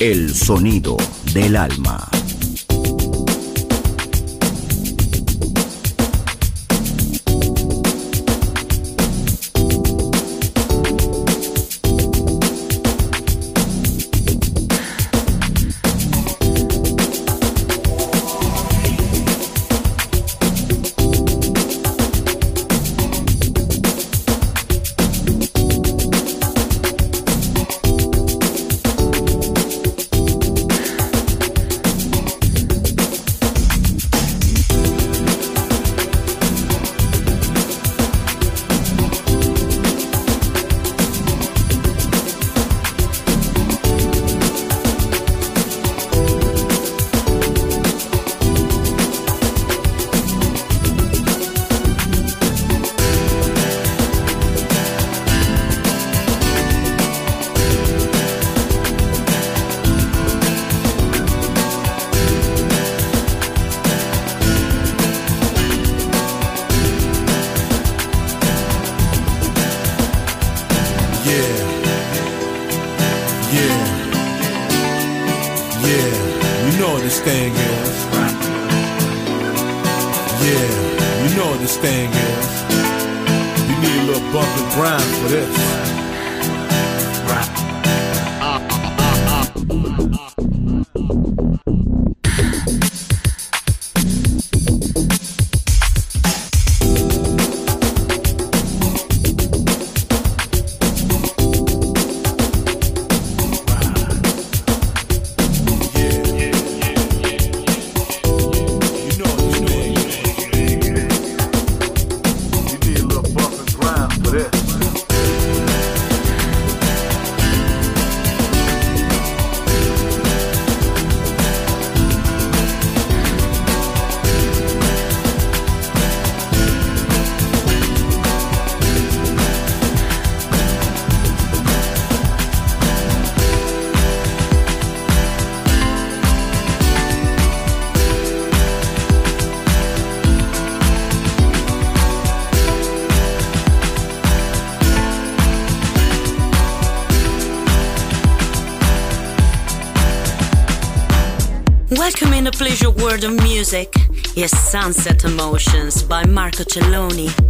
El sonido del alma. In the pleasure world of music. Yes, Sunset Emotions by Marco Celloni.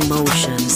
Emotion. motion.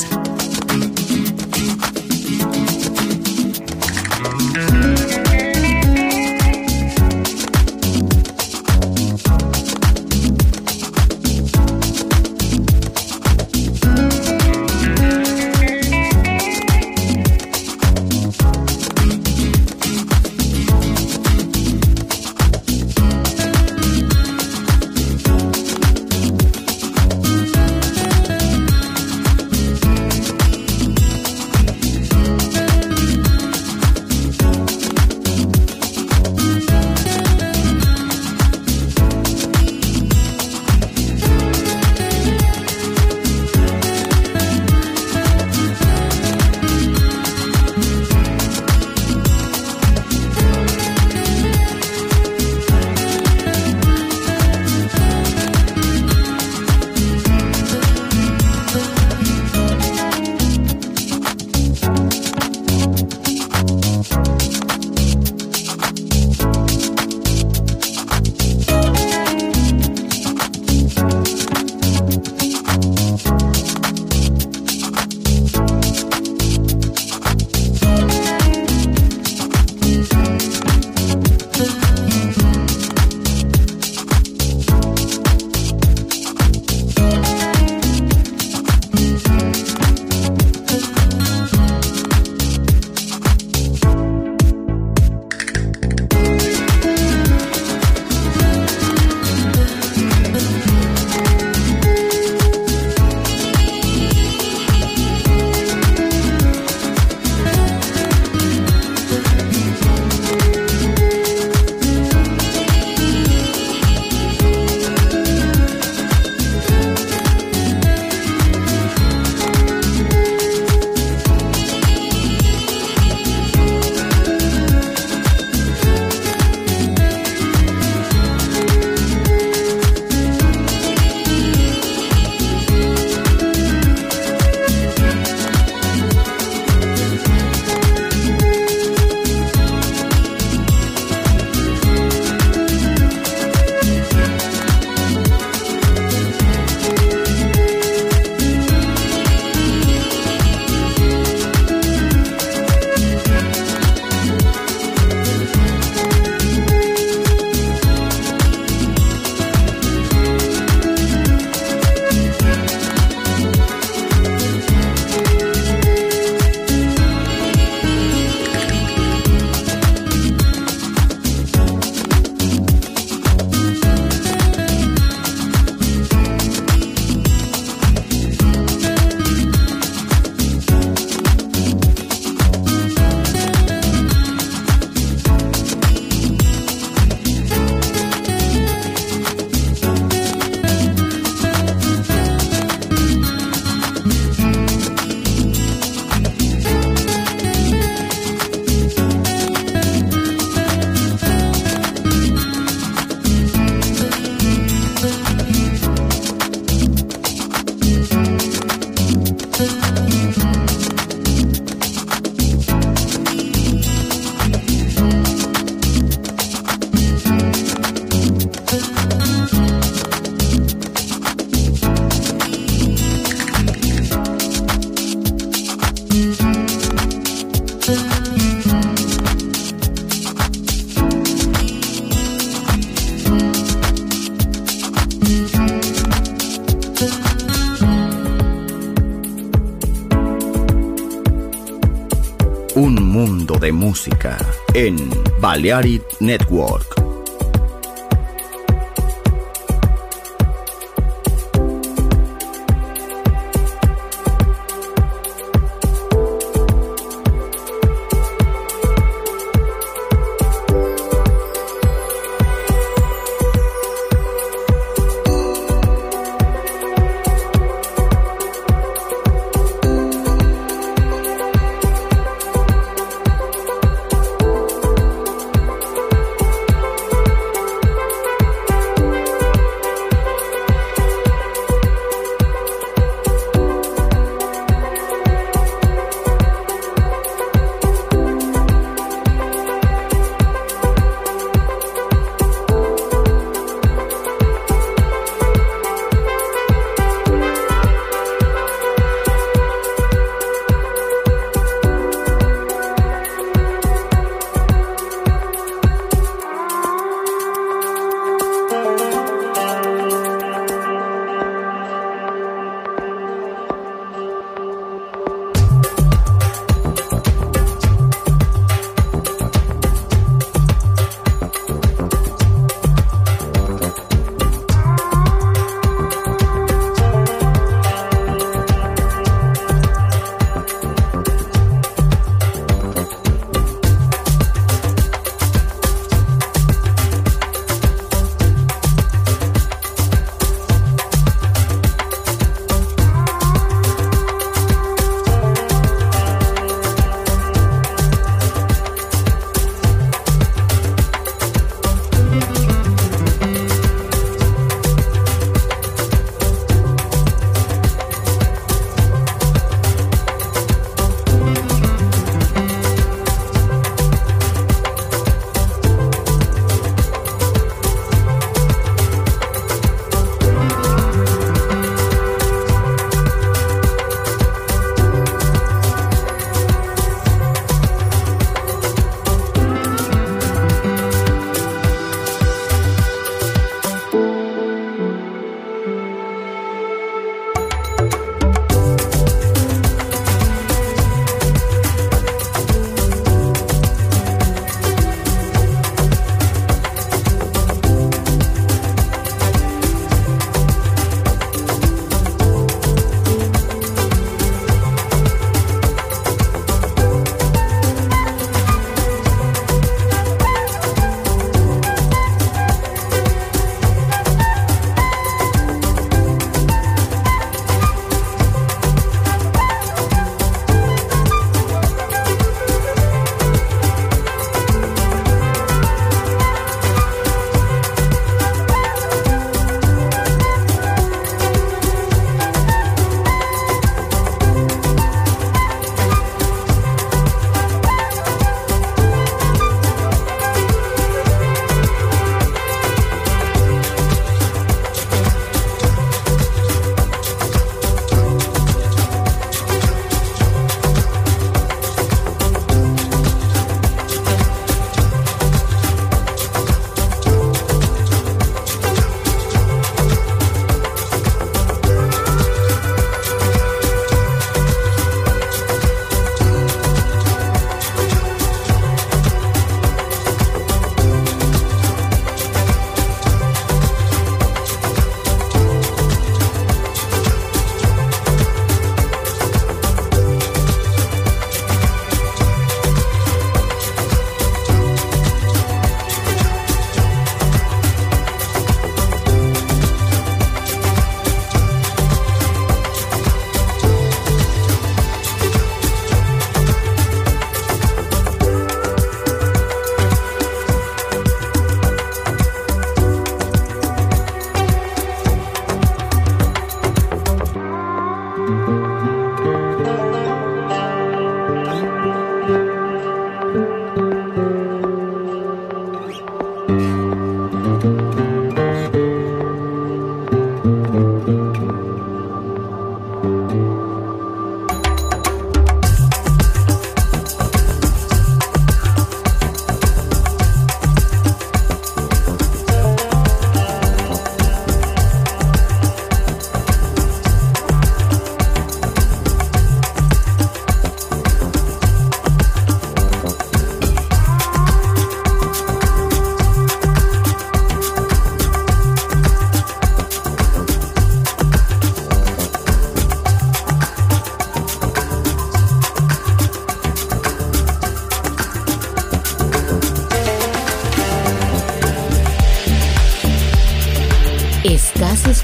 Música en Balearic Network.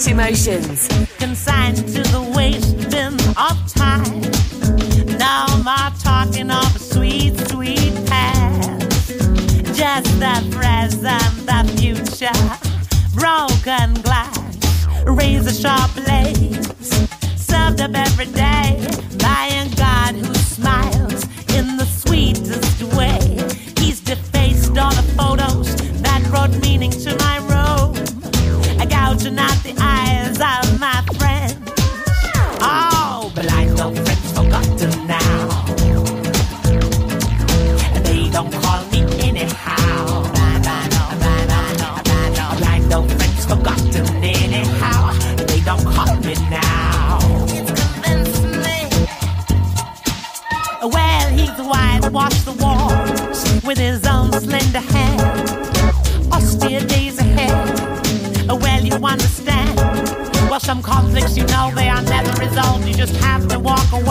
Fresh Emotions. Consigned to the waste bin of time. Now my talking of a sweet, sweet past. Just the present, the future. Broken glass, razor sharp blades. Served up every day by some conflicts you know they are never resolved. You just have to walk away.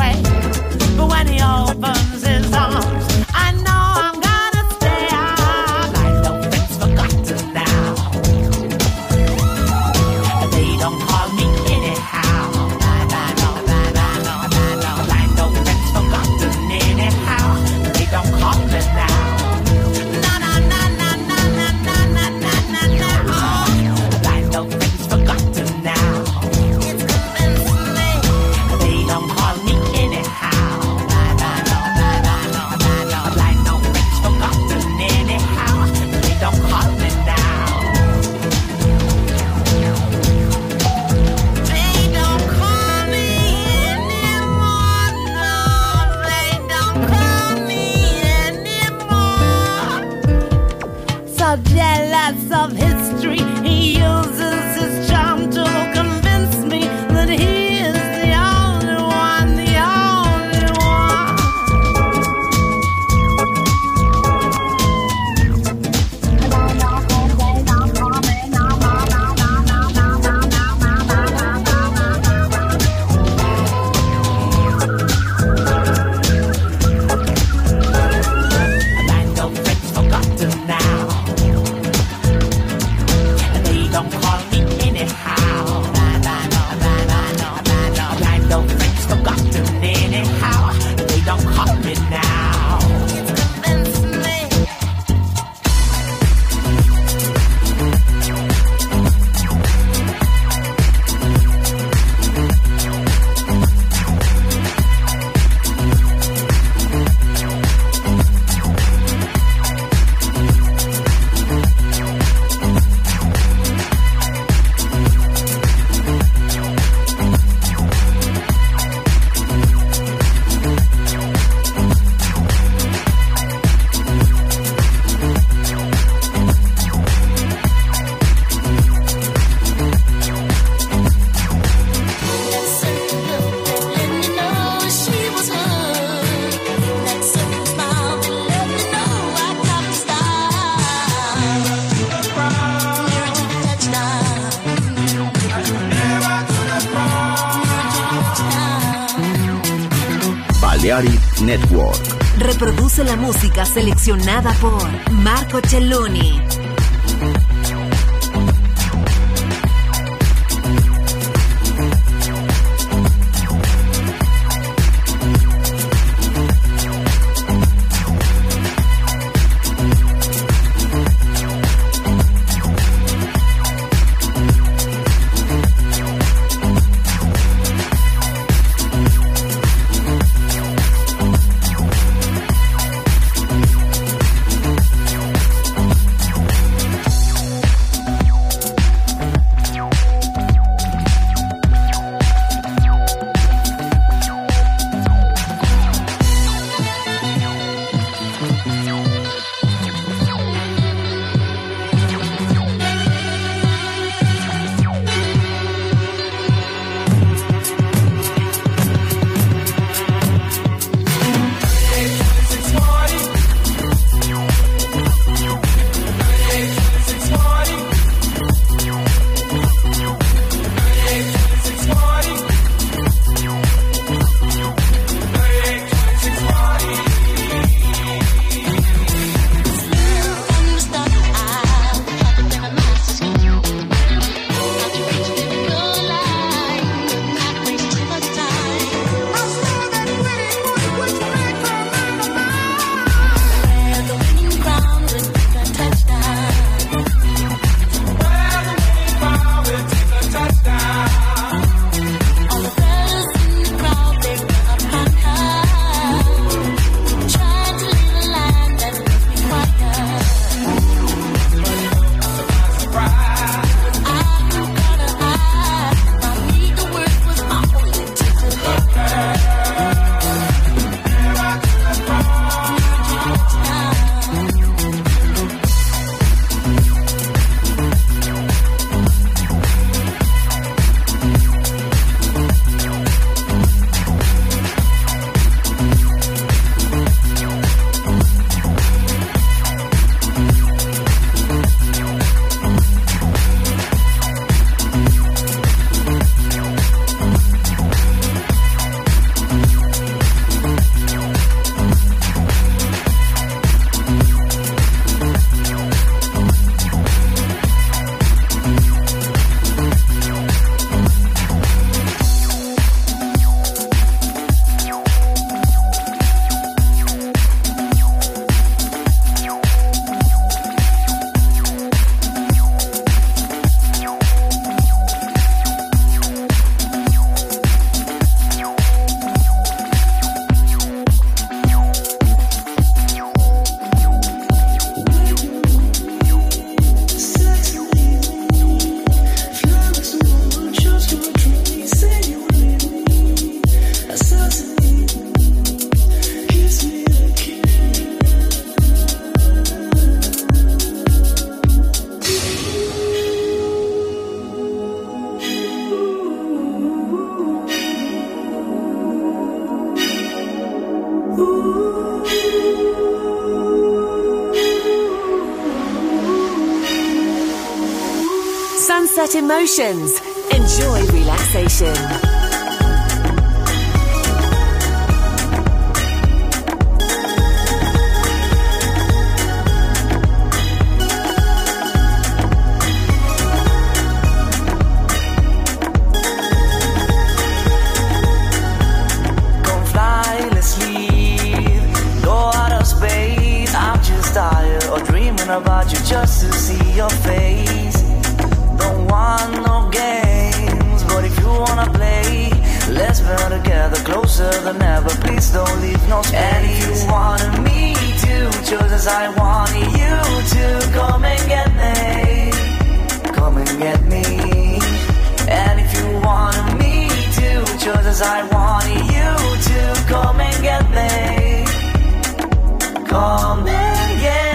la música seleccionada por Marco Celloni. About you just to see your face. Don't want no games, but if you wanna play, let's burn together closer than ever. Please don't leave no space. And if you wanted me to, just as I wanted you to, come and get me, come and get me. And if you wanted me to, just as I wanted you to, come and get me, come and get me.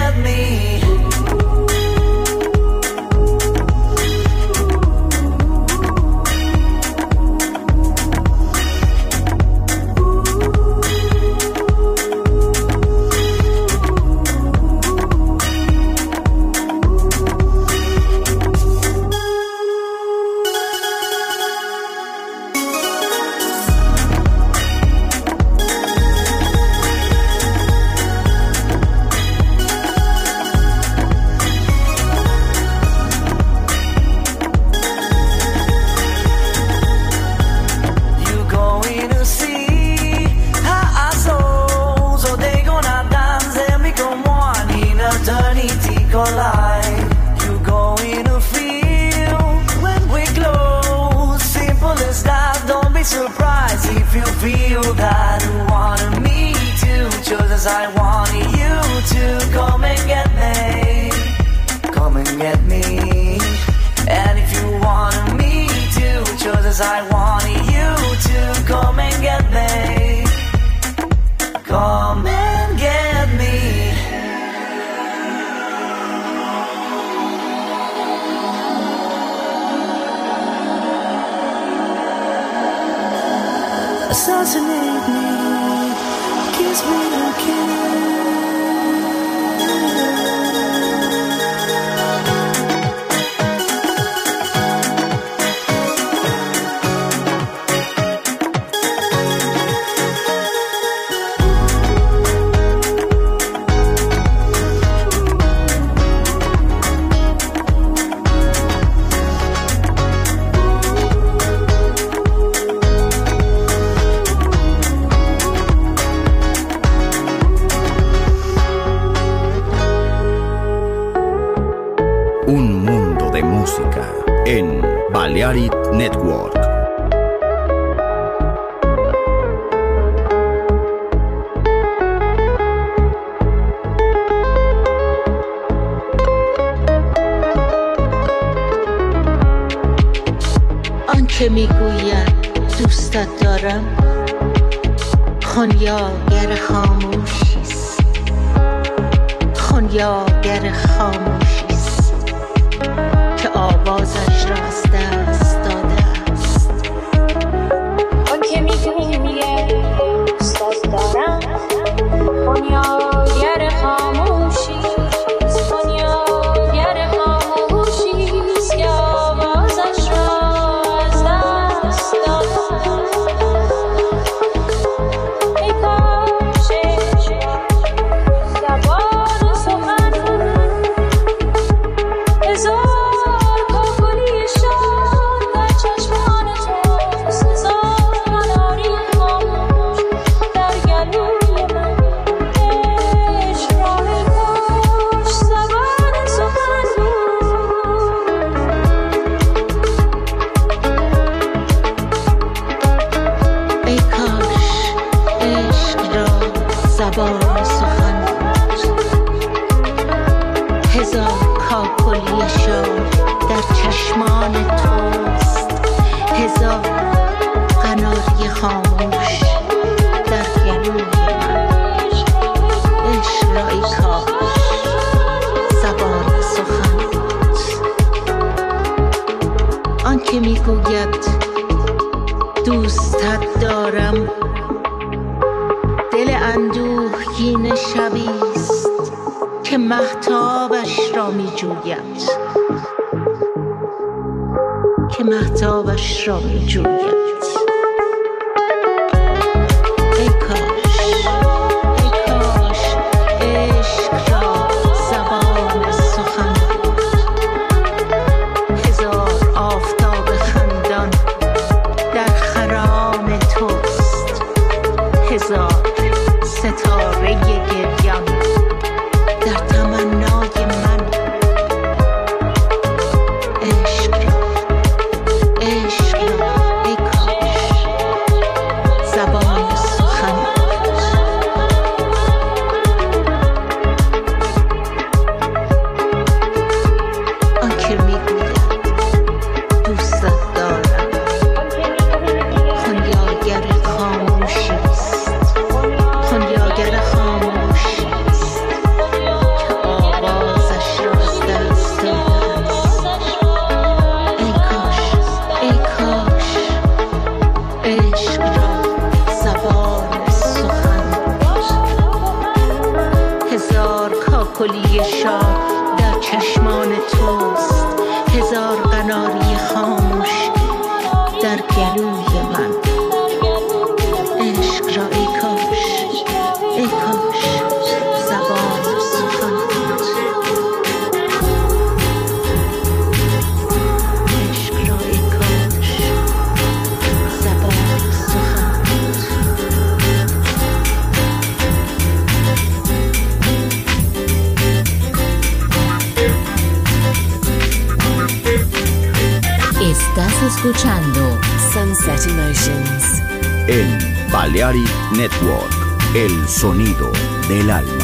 Cause I want you to come and get me. Come and get me. And if you want me to, just as I want you to come and get me. Come and get me. Assassinate me always been okay. y'all get a home. مهتابش را می جوید کلیه شاه. Set Emotions. Balearic Network, el sonido del alma.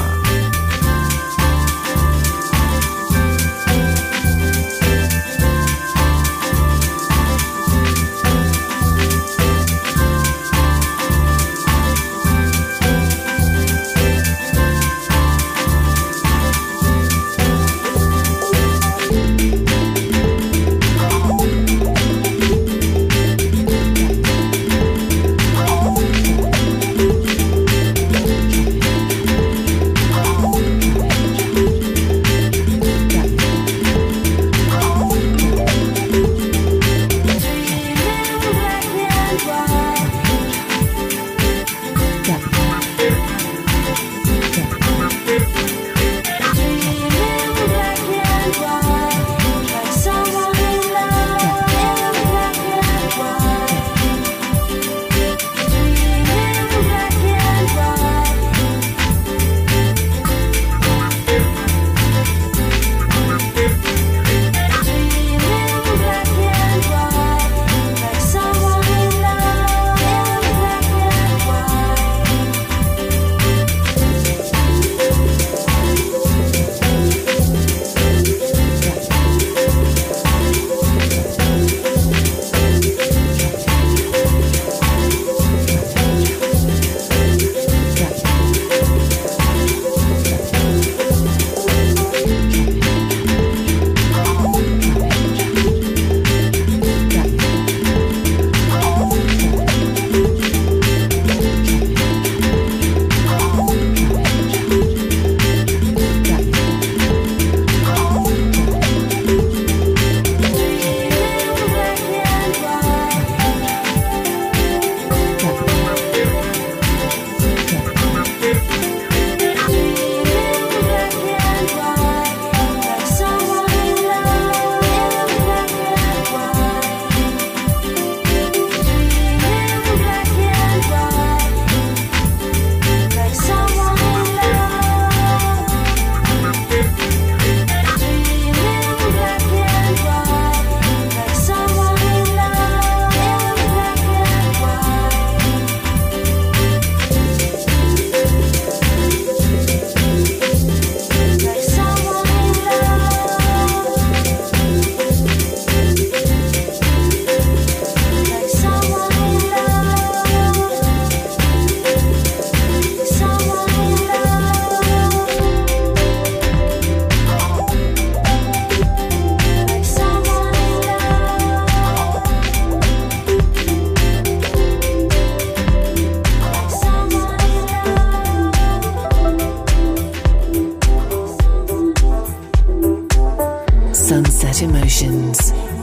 Sunset Emotions.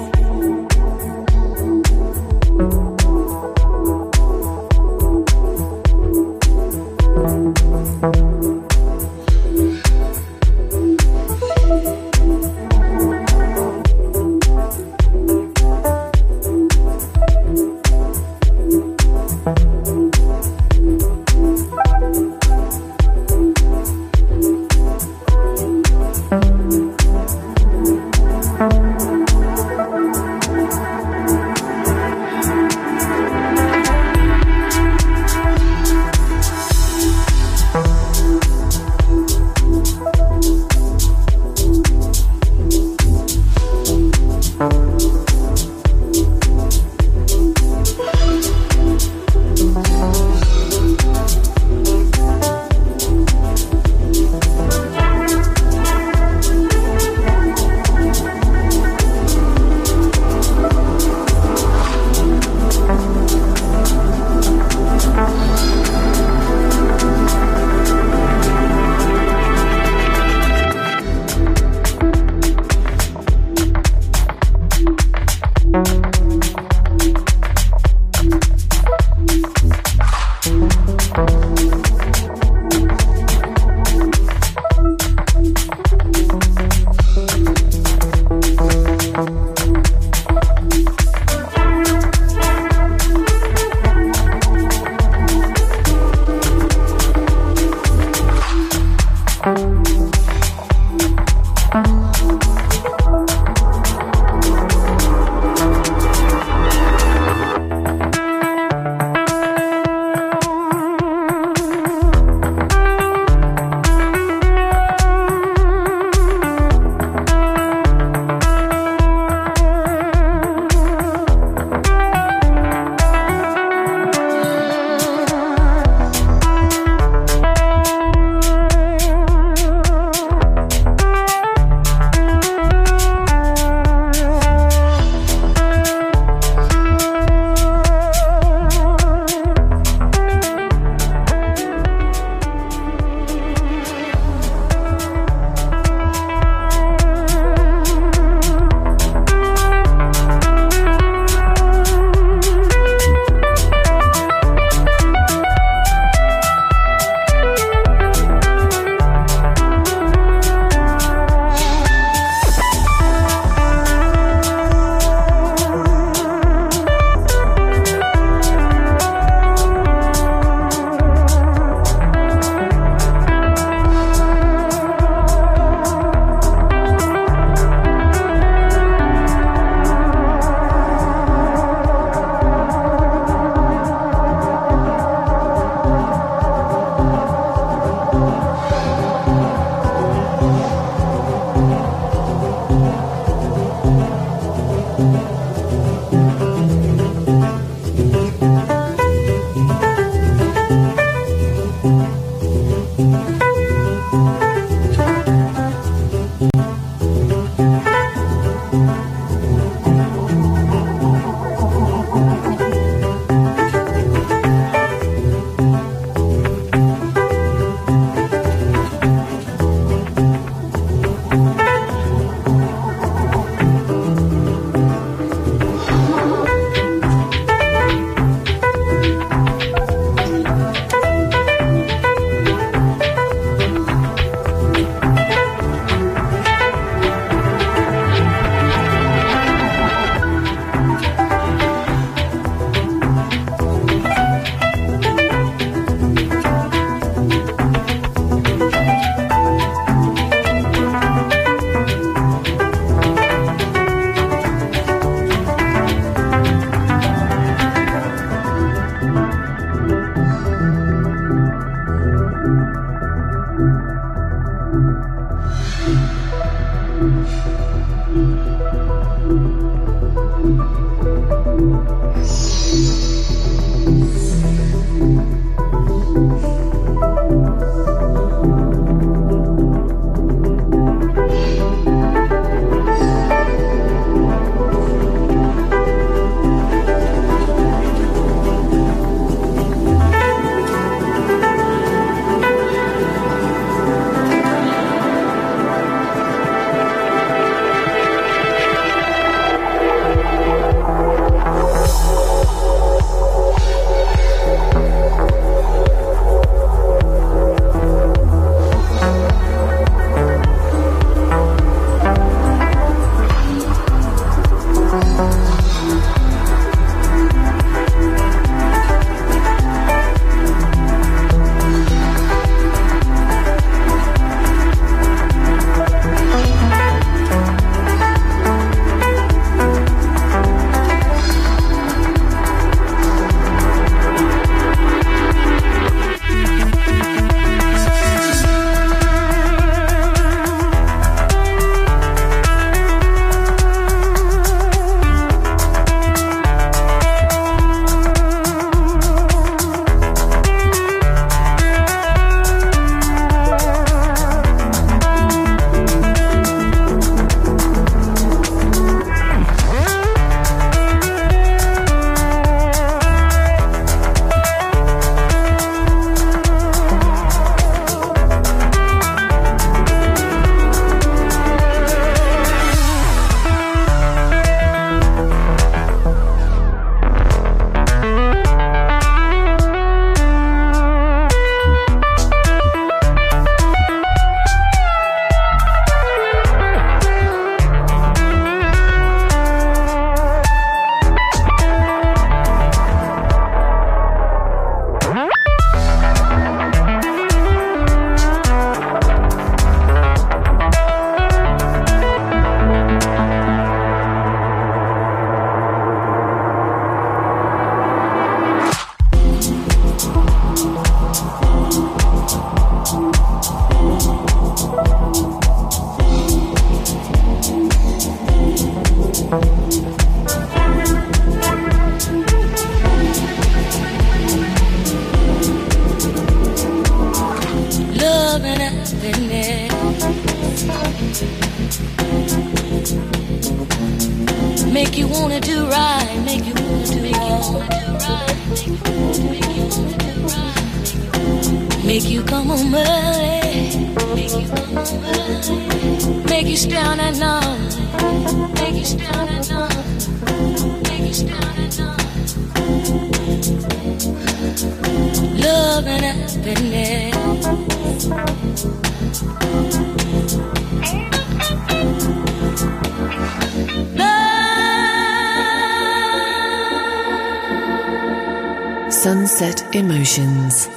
love and happiness. Sunset Emotions.